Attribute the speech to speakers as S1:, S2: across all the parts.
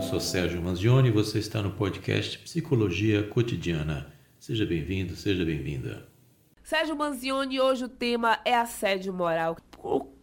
S1: Eu sou Sérgio Manzioni e você está no podcast Psicologia Cotidiana. Seja bem-vindo, seja bem-vinda.
S2: Sérgio Manzioni, hoje o tema é assédio moral.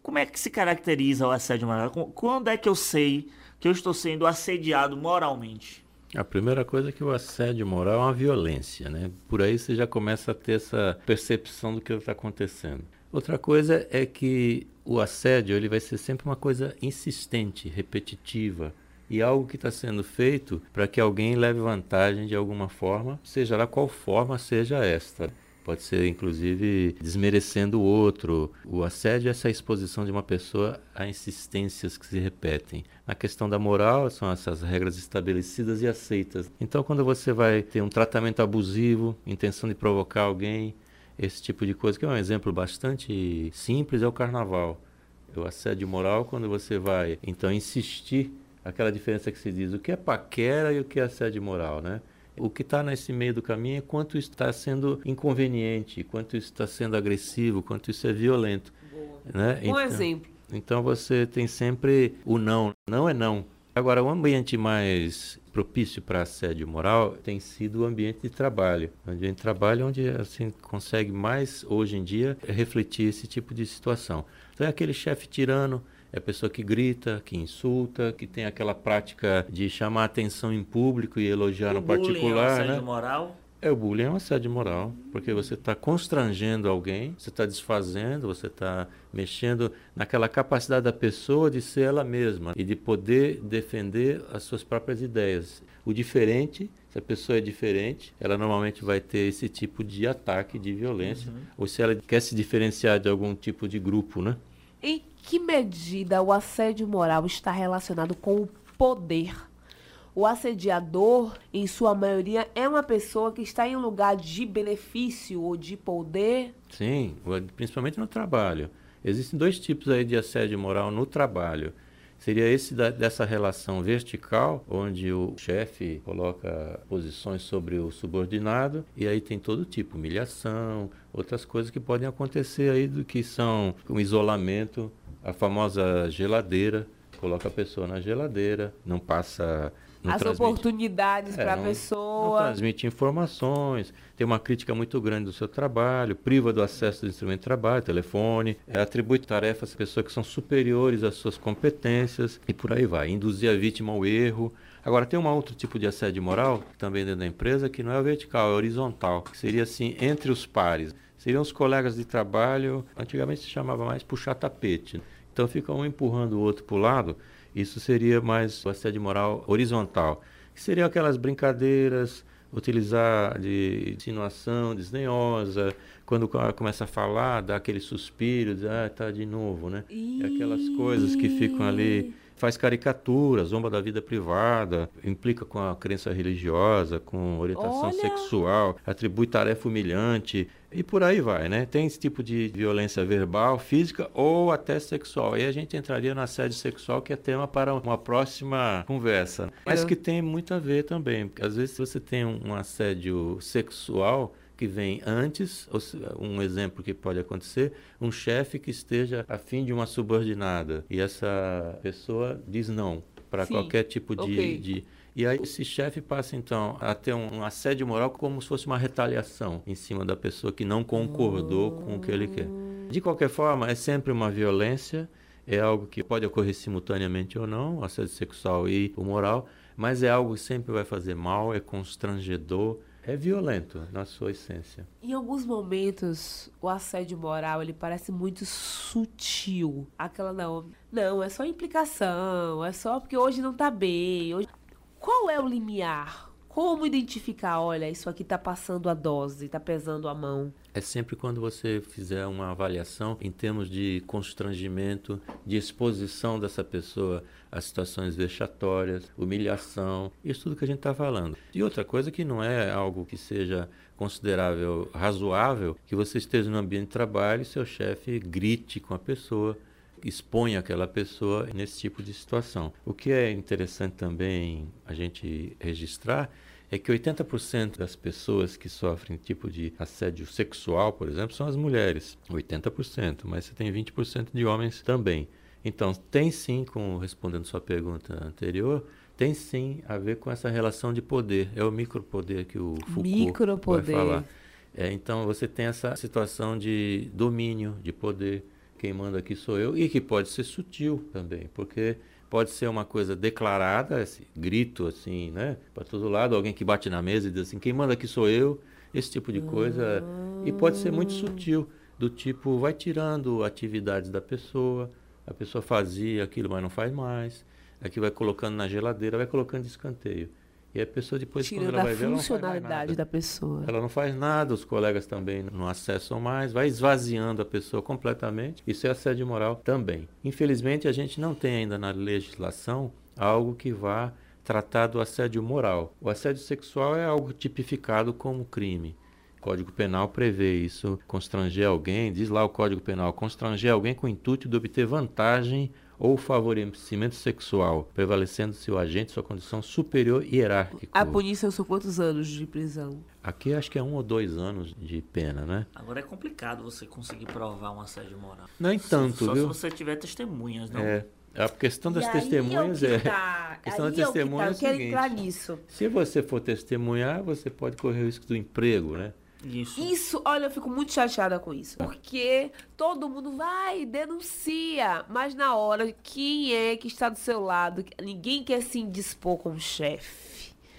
S3: Como é que se caracteriza o assédio moral? Quando é que eu sei que eu estou sendo assediado moralmente?
S1: A primeira coisa é que o assédio moral é uma violência, né? Por aí você já começa a ter essa percepção do que está acontecendo. Outra coisa é que o assédio ele vai ser sempre uma coisa insistente, repetitiva, e algo que está sendo feito para que alguém leve vantagem de alguma forma, seja lá qual forma seja esta. Pode ser, inclusive, desmerecendo o outro. O assédio é essa exposição de uma pessoa a insistências que se repetem. Na questão da moral, são essas regras estabelecidas e aceitas. Então, quando você vai ter um tratamento abusivo, intenção de provocar alguém, esse tipo de coisa, que é um exemplo bastante simples, é o carnaval. O assédio moral, quando você vai, então, insistir aquela diferença que se diz o que é paquera e o que é assédio moral, né? O que está nesse meio do caminho é quanto está sendo inconveniente, quanto está sendo agressivo, quanto isso é violento. Boa. Né?
S2: Um então, exemplo.
S1: Então você tem sempre o não. Não é não. Agora, o ambiente mais propício para assédio moral tem sido o ambiente de trabalho. O ambiente de trabalho onde assim consegue mais, hoje em dia, refletir esse tipo de situação. Então é aquele chefe tirano é a pessoa que grita, que insulta, que tem aquela prática de chamar atenção em público e elogiar
S3: o
S1: no particular.
S3: É um
S1: né?
S3: moral?
S1: É, o bullying é um assédio moral, porque você está constrangendo alguém, você está desfazendo, você está mexendo naquela capacidade da pessoa de ser ela mesma e de poder defender as suas próprias ideias. O diferente, se a pessoa é diferente, ela normalmente vai ter esse tipo de ataque, de violência, uhum. ou se ela quer se diferenciar de algum tipo de grupo, né?
S2: Em que medida o assédio moral está relacionado com o poder? O assediador, em sua maioria, é uma pessoa que está em um lugar de benefício ou de poder?
S1: Sim, principalmente no trabalho. Existem dois tipos aí de assédio moral no trabalho. Seria esse da, dessa relação vertical, onde o chefe coloca posições sobre o subordinado, e aí tem todo tipo, humilhação, outras coisas que podem acontecer aí do que são um isolamento, a famosa geladeira, coloca a pessoa na geladeira, não passa
S2: as oportunidades é, para a pessoa.
S1: Não transmite informações, tem uma crítica muito grande do seu trabalho, priva do acesso do instrumento de trabalho, telefone, é, atribui tarefas a pessoas que são superiores às suas competências e por aí vai, induzir a vítima ao erro. Agora, tem um outro tipo de assédio moral, também dentro da empresa, que não é vertical, é horizontal, que seria assim, entre os pares. Seriam os colegas de trabalho, antigamente se chamava mais puxar tapete. Então fica um empurrando o outro para o lado isso seria mais o assédio moral horizontal, que seriam aquelas brincadeiras, utilizar de insinuação desdenhosa, quando começa a falar, dá aquele suspiro, diz, ah, tá de novo, né? E aquelas coisas que ficam ali faz caricatura, zomba da vida privada, implica com a crença religiosa, com orientação Olha. sexual, atribui tarefa humilhante e por aí vai, né? Tem esse tipo de violência verbal, física ou até sexual. Aí a gente entraria na assédio sexual, que é tema para uma próxima conversa, mas que tem muito a ver também, porque às vezes você tem um assédio sexual que vem antes, um exemplo que pode acontecer, um chefe que esteja afim de uma subordinada e essa pessoa diz não para qualquer tipo de, okay. de e aí esse chefe passa então a ter um, assédio moral como se fosse uma retaliação em cima da pessoa que não concordou com o que ele quer. De qualquer forma, é sempre uma violência, é algo que pode ocorrer simultaneamente ou não, o assédio sexual e o moral, mas é algo que sempre vai fazer mal, é constrangedor, é violento na sua essência.
S2: Em alguns momentos, o assédio moral ele parece muito sutil. Aquela não, não, é só implicação, é só porque hoje não tá bem. Hoje... Qual é o limiar? Como identificar, olha, isso aqui está passando a dose, está pesando a mão?
S1: É sempre quando você fizer uma avaliação em termos de constrangimento, de exposição dessa pessoa a situações vexatórias, humilhação, isso tudo que a gente está falando. E outra coisa que não é algo que seja considerável, razoável, que você esteja no ambiente de trabalho e seu chefe grite com a pessoa, exponha aquela pessoa nesse tipo de situação. O que é interessante também a gente registrar é que 80% das pessoas que sofrem tipo de assédio sexual, por exemplo, são as mulheres. 80%, mas você tem 20% de homens também. Então, tem sim, com, respondendo sua pergunta anterior, tem sim a ver com essa relação de poder. É o micropoder que o Foucault micropoder. vai falar. É, então, você tem essa situação de domínio, de poder. Quem manda aqui sou eu. E que pode ser sutil também, porque pode ser uma coisa declarada, esse grito assim, né? Para todo lado, alguém que bate na mesa e diz assim, quem manda aqui sou eu. Esse tipo de coisa. E pode ser muito sutil, do tipo, vai tirando atividades da pessoa, a pessoa fazia aquilo, mas não faz mais. Aqui vai colocando na geladeira, vai colocando de escanteio. E a pessoa depois,
S2: Tirando quando ela vai ver, ela não funcionalidade da pessoa.
S1: Ela não faz nada, os colegas também não acessam mais, vai esvaziando a pessoa completamente. Isso é assédio moral também. Infelizmente, a gente não tem ainda na legislação algo que vá tratar do assédio moral. O assédio sexual é algo tipificado como crime. O Código Penal prevê isso, constranger alguém, diz lá o Código Penal, constranger alguém com o intuito de obter vantagem ou favorecimento sexual, prevalecendo seu agente sua condição superior hierárquica.
S2: A punição são quantos anos de prisão?
S1: Aqui acho que é um ou dois anos de pena, né?
S3: Agora é complicado você conseguir provar um assédio moral.
S1: Nem tanto,
S3: Só
S1: viu?
S3: se você tiver testemunhas, não?
S1: É. A questão das e testemunhas é.
S2: Tá. A questão das testemunhas é, tá. é o seguinte, entrar nisso.
S1: Se você for testemunhar, você pode correr o risco do emprego, né?
S2: Isso. Isso, olha, eu fico muito chateada com isso. Porque todo mundo vai, denuncia. Mas na hora, quem é que está do seu lado? Ninguém quer se indispor com o chefe.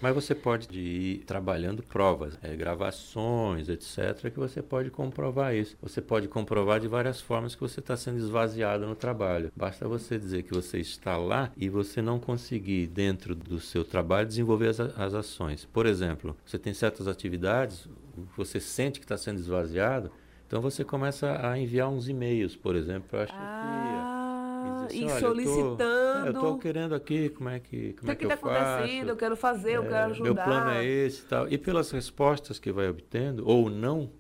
S1: Mas você pode ir trabalhando provas, é, gravações, etc., que você pode comprovar isso. Você pode comprovar de várias formas que você está sendo esvaziado no trabalho. Basta você dizer que você está lá e você não conseguir, dentro do seu trabalho, desenvolver as, as ações. Por exemplo, você tem certas atividades, você sente que está sendo esvaziado, então você começa a enviar uns e-mails, por exemplo, para a chefia.
S2: Ah, e, assim, solicitando.
S1: Eu estou querendo aqui, como é que, como é que, que tá eu faço? acontecendo?
S2: Eu quero fazer, é, eu quero ajudar.
S1: Meu plano é esse e tal. E pelas respostas que vai obtendo, ou não,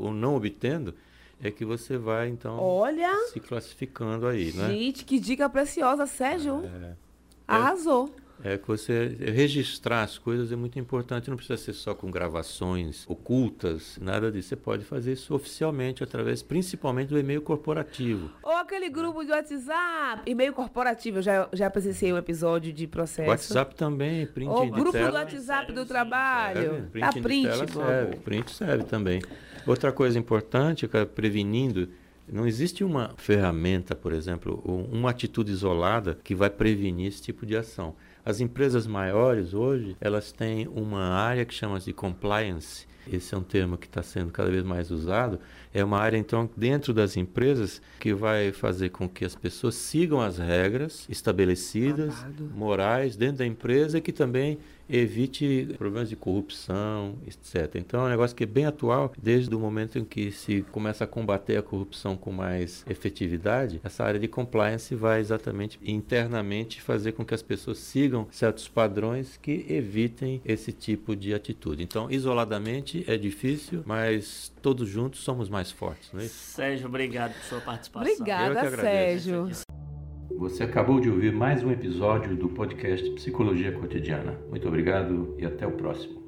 S1: ou não obtendo, é que você vai, então,
S2: Olha,
S1: se classificando aí, né?
S2: Gente, que dica preciosa, Sérgio. É, Arrasou.
S1: É que você registrar as coisas é muito importante, não precisa ser só com gravações ocultas, nada disso. Você pode fazer isso oficialmente através, principalmente do e-mail corporativo.
S2: Ou aquele grupo de WhatsApp, e-mail corporativo. Eu já, já presenciei um episódio de processo.
S1: WhatsApp também, print
S2: Ou
S1: de
S2: grupo
S1: tela.
S2: do WhatsApp do trabalho. Serve,
S1: print,
S2: tá, print,
S1: tela serve, print serve também. Outra coisa importante, prevenindo não existe uma ferramenta, por exemplo, uma atitude isolada que vai prevenir esse tipo de ação. As empresas maiores hoje, elas têm uma área que chama de compliance. Esse é um termo que está sendo cada vez mais usado. É uma área, então, dentro das empresas que vai fazer com que as pessoas sigam as regras estabelecidas, morais, dentro da empresa, que também evite problemas de corrupção, etc. Então é um negócio que é bem atual desde o momento em que se começa a combater a corrupção com mais efetividade. Essa área de compliance vai exatamente internamente fazer com que as pessoas sigam certos padrões que evitem esse tipo de atitude. Então, isoladamente é difícil, mas todos juntos somos mais fortes, não é isso?
S3: Sérgio, obrigado por sua participação.
S2: Obrigada, Sérgio.
S1: Você acabou de ouvir mais um episódio do podcast Psicologia Cotidiana. Muito obrigado e até o próximo.